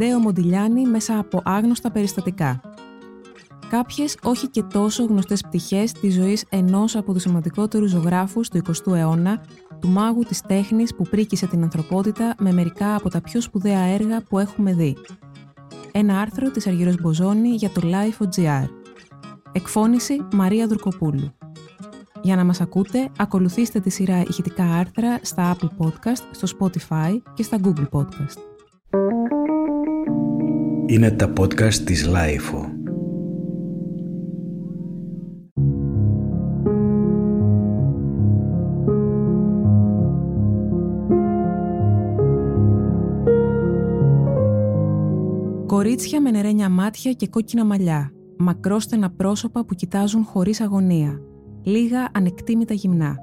Αμεντέο Μοντιλιάνη μέσα από άγνωστα περιστατικά. Κάποιες όχι και τόσο γνωστές πτυχές της ζωής ενός από τους σημαντικότερους ζωγράφους του 20ου αιώνα, του μάγου της τέχνης που πρίκησε την ανθρωπότητα με μερικά από τα πιο σπουδαία έργα που έχουμε δει. Ένα άρθρο της Αργυρός Μποζόνη για το Life.gr. Εκφώνηση Μαρία Δουρκοπούλου. Για να μας ακούτε, ακολουθήστε τη σειρά ηχητικά άρθρα στα Apple Podcast, στο Spotify και στα Google Podcast. Είναι τα podcast της Lifeo. Κορίτσια με νερένια μάτια και κόκκινα μαλλιά. Μακρόστενα πρόσωπα που κοιτάζουν χωρίς αγωνία. Λίγα ανεκτήμητα γυμνά.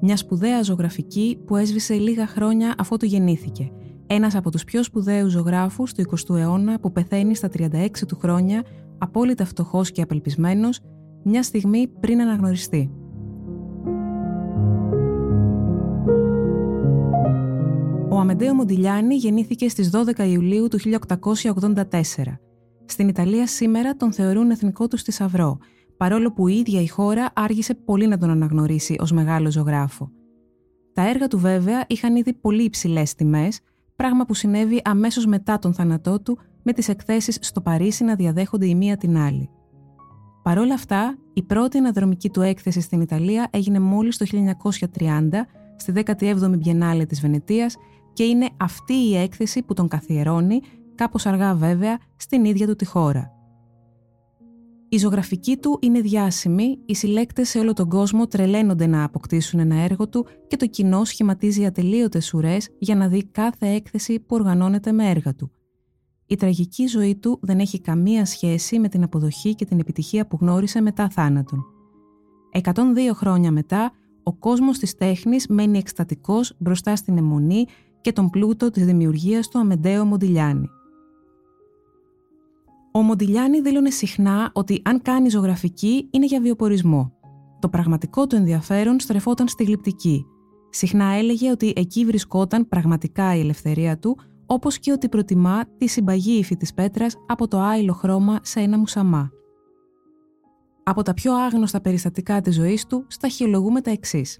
Μια σπουδαία ζωγραφική που έσβησε λίγα χρόνια αφού του γεννήθηκε. Ένας από τους πιο σπουδαίους ζωγράφους του 20ου αιώνα που πεθαίνει στα 36 του χρόνια, απόλυτα φτωχός και απελπισμένος, μια στιγμή πριν αναγνωριστεί. Ο Αμεντέο Μοντιλιάνη γεννήθηκε στις 12 Ιουλίου του 1884. Στην Ιταλία σήμερα τον θεωρούν εθνικό του θησαυρό, παρόλο που η ίδια η χώρα άργησε πολύ να τον αναγνωρίσει ως μεγάλο ζωγράφο. Τα έργα του βέβαια είχαν ήδη πολύ υψηλές τιμές, πράγμα που συνέβη αμέσως μετά τον θάνατό του με τις εκθέσεις στο Παρίσι να διαδέχονται η μία την άλλη. Παρ' όλα αυτά, η πρώτη αναδρομική του έκθεση στην Ιταλία έγινε μόλις το 1930 στη 17η Μπιενάλε της Βενετίας και είναι αυτή η έκθεση που τον καθιερώνει, κάπως αργά βέβαια, στην ίδια του τη χώρα. Η ζωγραφική του είναι διάσημη, οι συλλέκτες σε όλο τον κόσμο τρελαίνονται να αποκτήσουν ένα έργο του και το κοινό σχηματίζει ατελείωτες ουρές για να δει κάθε έκθεση που οργανώνεται με έργα του. Η τραγική ζωή του δεν έχει καμία σχέση με την αποδοχή και την επιτυχία που γνώρισε μετά θάνατον. 102 χρόνια μετά, ο κόσμος της τέχνης μένει εκστατικός μπροστά στην αιμονή και τον πλούτο της δημιουργίας του Αμεντέο Μοντιλιάνη. Ο Μοντιλιάνη δήλωνε συχνά ότι αν κάνει ζωγραφική είναι για βιοπορισμό. Το πραγματικό του ενδιαφέρον στρεφόταν στη γλυπτική. Συχνά έλεγε ότι εκεί βρισκόταν πραγματικά η ελευθερία του, όπως και ότι προτιμά τη συμπαγή υφή της πέτρας από το άϊλο χρώμα σε ένα μουσαμά. Από τα πιο άγνωστα περιστατικά της ζωής του σταχυολογούμε τα εξής.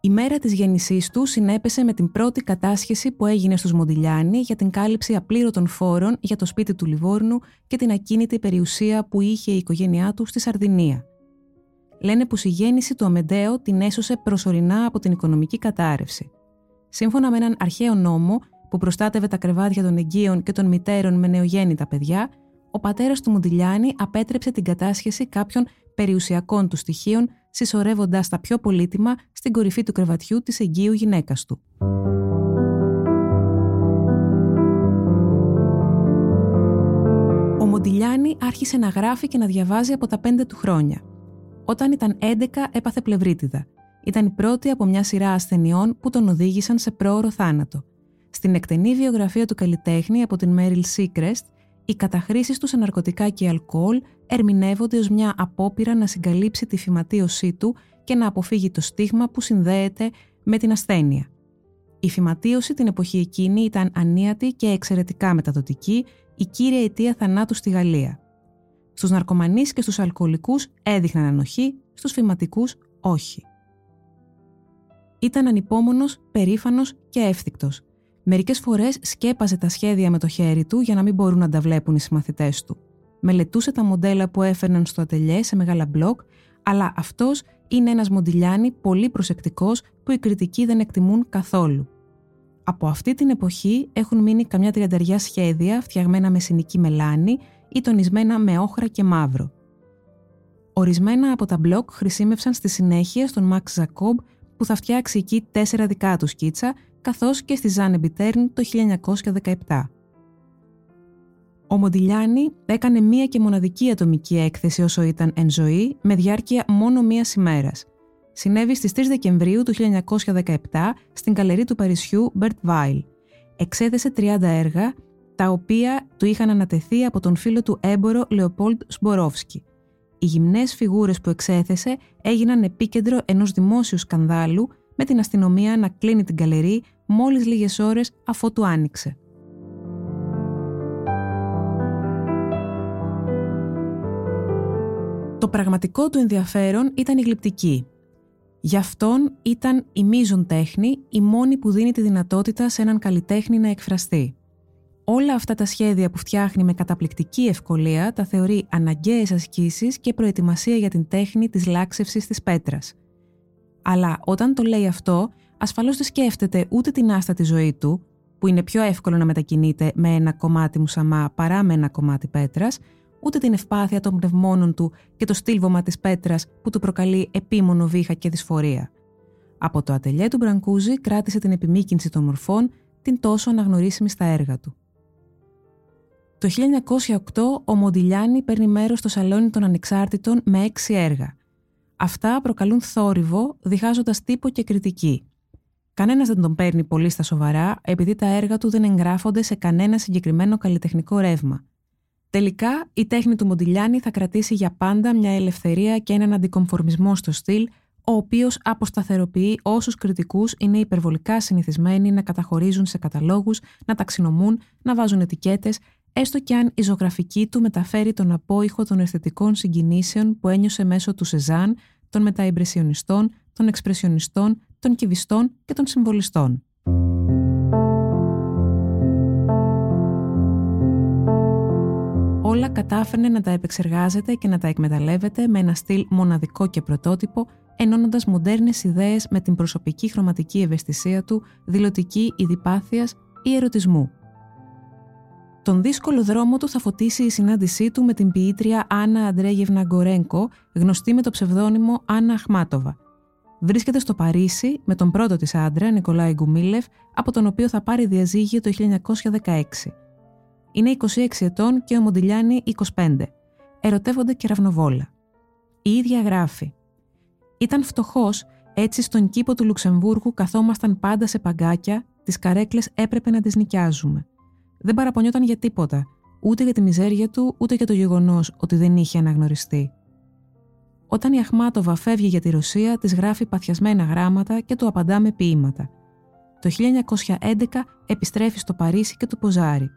Η μέρα της γέννησής του συνέπεσε με την πρώτη κατάσχεση που έγινε στους Μοντιλιάνη για την κάλυψη απλήρωτων φόρων για το σπίτι του Λιβόρνου και την ακίνητη περιουσία που είχε η οικογένειά του στη Σαρδινία. Λένε πως η γέννηση του Αμεντέο την έσωσε προσωρινά από την οικονομική κατάρρευση. Σύμφωνα με έναν αρχαίο νόμο που προστάτευε τα κρεβάτια των εγγύων και των μητέρων με νεογέννητα παιδιά, ο πατέρας του Μοντιλιάνη απέτρεψε την κατάσχεση κάποιων περιουσιακών του στοιχείων συσσωρεύοντας τα πιο πολύτιμα στην κορυφή του κρεβατιού της εγγύου γυναίκας του. Ο Μοντιλιάνη άρχισε να γράφει και να διαβάζει από τα πέντε του χρόνια. Όταν ήταν 11 έπαθε πλευρίτιδα. Ήταν η πρώτη από μια σειρά ασθενειών που τον οδήγησαν σε πρόωρο θάνατο. Στην εκτενή βιογραφία του καλλιτέχνη από την Μέριλ Σίκρεστ, οι καταχρήσεις του σε ναρκωτικά και αλκοόλ ερμηνεύονται ως μια απόπειρα να συγκαλύψει τη φυματίωσή του και να αποφύγει το στίγμα που συνδέεται με την ασθένεια. Η φυματίωση την εποχή εκείνη ήταν ανίατη και εξαιρετικά μεταδοτική, η κύρια αιτία θανάτου στη Γαλλία. Στους ναρκωμανείς και στους αλκοολικούς έδειχναν ανοχή, στους φυματικούς όχι. Ήταν ανυπόμονος, περήφανος και εύθυκτος. Μερικές φορές σκέπαζε τα σχέδια με το χέρι του για να μην μπορούν να τα βλέπουν οι συμμαθητές του. Μελετούσε τα μοντέλα που έφερναν στο ατελιέ σε μεγάλα μπλοκ, αλλά αυτός είναι ένας μοντιλιάνι πολύ προσεκτικός που οι κριτικοί δεν εκτιμούν καθόλου. Από αυτή την εποχή έχουν μείνει καμιά τριανταριά σχέδια φτιαγμένα με συνική μελάνη ή τονισμένα με όχρα και μαύρο. Ορισμένα από τα μπλοκ χρησιμεύσαν στη συνέχεια στον Μαξ Ζακόμπ που θα φτιάξει εκεί τέσσερα δικά του σκίτσα καθώς και στη Ζάνε Μπιτέρν το 1917. Ο Μοντιλιάνη έκανε μία και μοναδική ατομική έκθεση όσο ήταν εν ζωή, με διάρκεια μόνο μίας ημέρας. Συνέβη στις 3 Δεκεμβρίου του 1917 στην καλερί του Παρισιού Μπερτ Βάιλ. Εξέθεσε 30 έργα, τα οποία του είχαν ανατεθεί από τον φίλο του έμπορο Λεοπόλτ Σμπορόφσκι. Οι γυμνές φιγούρες που εξέθεσε έγιναν επίκεντρο ενός δημόσιου σκανδάλου με την αστυνομία να κλείνει την καλερί μόλις λίγες ώρες αφότου άνοιξε. Το πραγματικό του ενδιαφέρον ήταν η γλυπτική. Γι' αυτόν ήταν η μείζον τέχνη η μόνη που δίνει τη δυνατότητα σε έναν καλλιτέχνη να εκφραστεί. Όλα αυτά τα σχέδια που φτιάχνει με καταπληκτική ευκολία τα θεωρεί αναγκαίες ασκήσεις και προετοιμασία για την τέχνη της λάξευσης της πέτρας. Αλλά όταν το λέει αυτό, ασφαλώς δεν σκέφτεται ούτε την άστατη ζωή του, που είναι πιο εύκολο να μετακινείται με ένα κομμάτι μουσαμά παρά με ένα κομμάτι πέτρας, ούτε την ευπάθεια των πνευμόνων του και το στήλβωμα της πέτρας που του προκαλεί επίμονο βήχα και δυσφορία. Από το ατελιέ του Μπρανκούζη κράτησε την επιμήκυνση των μορφών, την τόσο αναγνωρίσιμη στα έργα του. Το 1908 ο Μοντιλιάνη παίρνει μέρος στο Σαλόνι των Ανεξάρτητων με έξι έργα. Αυτά προκαλούν θόρυβο, διχάζοντας τύπο και κριτική. Κανένας δεν τον παίρνει πολύ στα σοβαρά, επειδή τα έργα του δεν εγγράφονται σε κανένα συγκεκριμένο καλλιτεχνικό ρεύμα. Τελικά, η τέχνη του Μοντιλιάνη θα κρατήσει για πάντα μια ελευθερία και έναν αντικομφορμισμό στο στυλ, ο οποίος αποσταθεροποιεί όσους κριτικούς είναι υπερβολικά συνηθισμένοι να καταχωρίζουν σε καταλόγους, να ταξινομούν, να βάζουν ετικέτες, έστω και αν η ζωγραφική του μεταφέρει τον απόϊχο των αισθητικών συγκινήσεων που ένιωσε μέσω του Σεζάν, των μεταϊμπρεσιονιστών, των εξπρεσιονιστών, των κυβιστών και των συμβολιστών. Όλα κατάφερνε να τα επεξεργάζεται και να τα εκμεταλλεύεται με ένα στυλ μοναδικό και πρωτότυπο, ενώνοντας μοντέρνες ιδέες με την προσωπική χρωματική ευαισθησία του, δηλωτική ειδipάθειας ή ερωτισμού. Τον δύσκολο δρόμο του θα φωτίσει η συνάντησή του με την ποιήτρια Άννα Αντρέγευνα Γκορένκο, γνωστή με το ψευδόνυμο Άννα Αχμάτοβα. Βρίσκεται στο Παρίσι με τον πρώτο της άντρα, Νικολάη Γκουμίλεφ, από τον οποίο θα πάρει διαζύγιο το 1916. Είναι 26 ετών και ο Μοντιλιάνη 25. Ερωτεύονται κεραυνοβόλα. Η ίδια γράφει «Ήταν φτωχός, έτσι στον κήπο του Λουξεμβούργου καθόμασταν πάντα σε παγκάκια, τις καρέκλες έπρεπε να τις νοικιάζουμε δεν παραπονιόταν για τίποτα, ούτε για τη μιζέρια του, ούτε για το γεγονός ότι δεν είχε αναγνωριστεί. Όταν η Αχμάτοβα φεύγει για τη Ρωσία, της γράφει παθιασμένα γράμματα και του απαντά με ποίηματα. Το 1911 επιστρέφει στο Παρίσι και το Ποζάρι.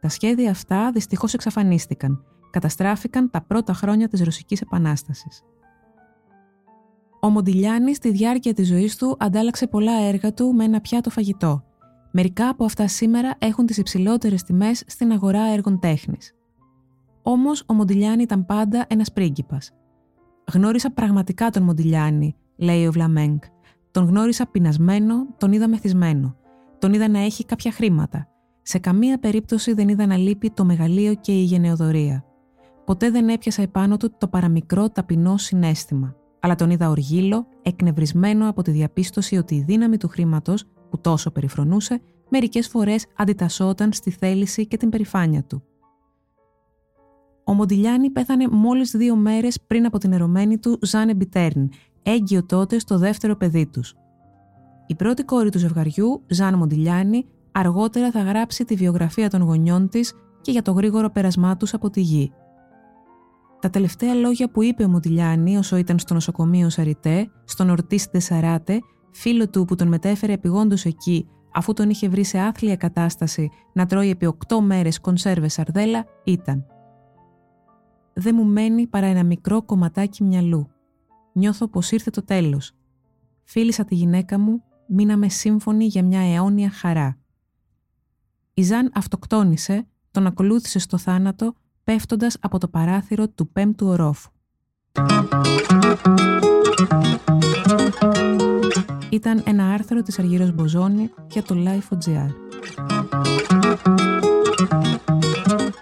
Τα σχέδια αυτά δυστυχώς εξαφανίστηκαν. Καταστράφηκαν τα πρώτα χρόνια της Ρωσικής Επανάστασης. Ο Μοντιλιάνη στη διάρκεια της ζωής του αντάλλαξε πολλά έργα του με ένα πιάτο φαγητό. Μερικά από αυτά σήμερα έχουν τις υψηλότερες τιμές στην αγορά έργων τέχνης. Όμως ο Μοντιλιάνη ήταν πάντα ένας πρίγκιπας. Γνώρισα πραγματικά τον Μοντιλιάνη, λέει ο Βλαμένκ. Τον γνώρισα πεινασμένο, τον είδα μεθυσμένο. Τον είδα να έχει κάποια χρήματα. Σε καμία περίπτωση δεν είδα να λείπει το μεγαλείο και η γενεοδορία. Ποτέ δεν έπιασα επάνω του το παραμικρό ταπεινό συνέστημα. Αλλά τον είδα οργήλο, εκνευρισμένο από τη διαπίστωση ότι η δύναμη του χρήματος που τόσο περιφρονούσε, μερικές φορές αντιτασσόταν στη θέληση και την περηφάνεια του. Ο Μοντιλιάνη πέθανε μόλις δύο μέρες πριν από την ερωμένη του Ζάνε Μπιτέρν, έγκυο τότε στο δεύτερο παιδί τους. Η πρώτη κόρη του ζευγαριού, Ζαν Μοντιλιάνη, αργότερα θα γράψει τη βιογραφία των γονιών της και για το γρήγορο πέρασμά τους από τη γη. Τα τελευταία λόγια που είπε ο Μοντιλιάνη όσο ήταν στο νοσοκομείο Σαριτέ, στον Ορτίς Ντεσαράτε, φίλο του που τον μετέφερε επιγόντως εκεί, αφού τον είχε βρει σε άθλια κατάσταση να τρώει επί οκτώ μέρες κονσέρβες σαρδέλα, ήταν «Δεν μου μένει παρά ένα μικρό κομματάκι μυαλού. Νιώθω πως ήρθε το τέλος. Φίλησα τη γυναίκα μου, μείναμε σύμφωνοι για μια αιώνια χαρά. Η Ζαν αυτοκτόνησε, τον ακολούθησε στο θάνατο, πέφτοντας από το παράθυρο του πέμπτου ορόφου ήταν ένα άρθρο της Αργύρος Μποζόνη για το Life.gr.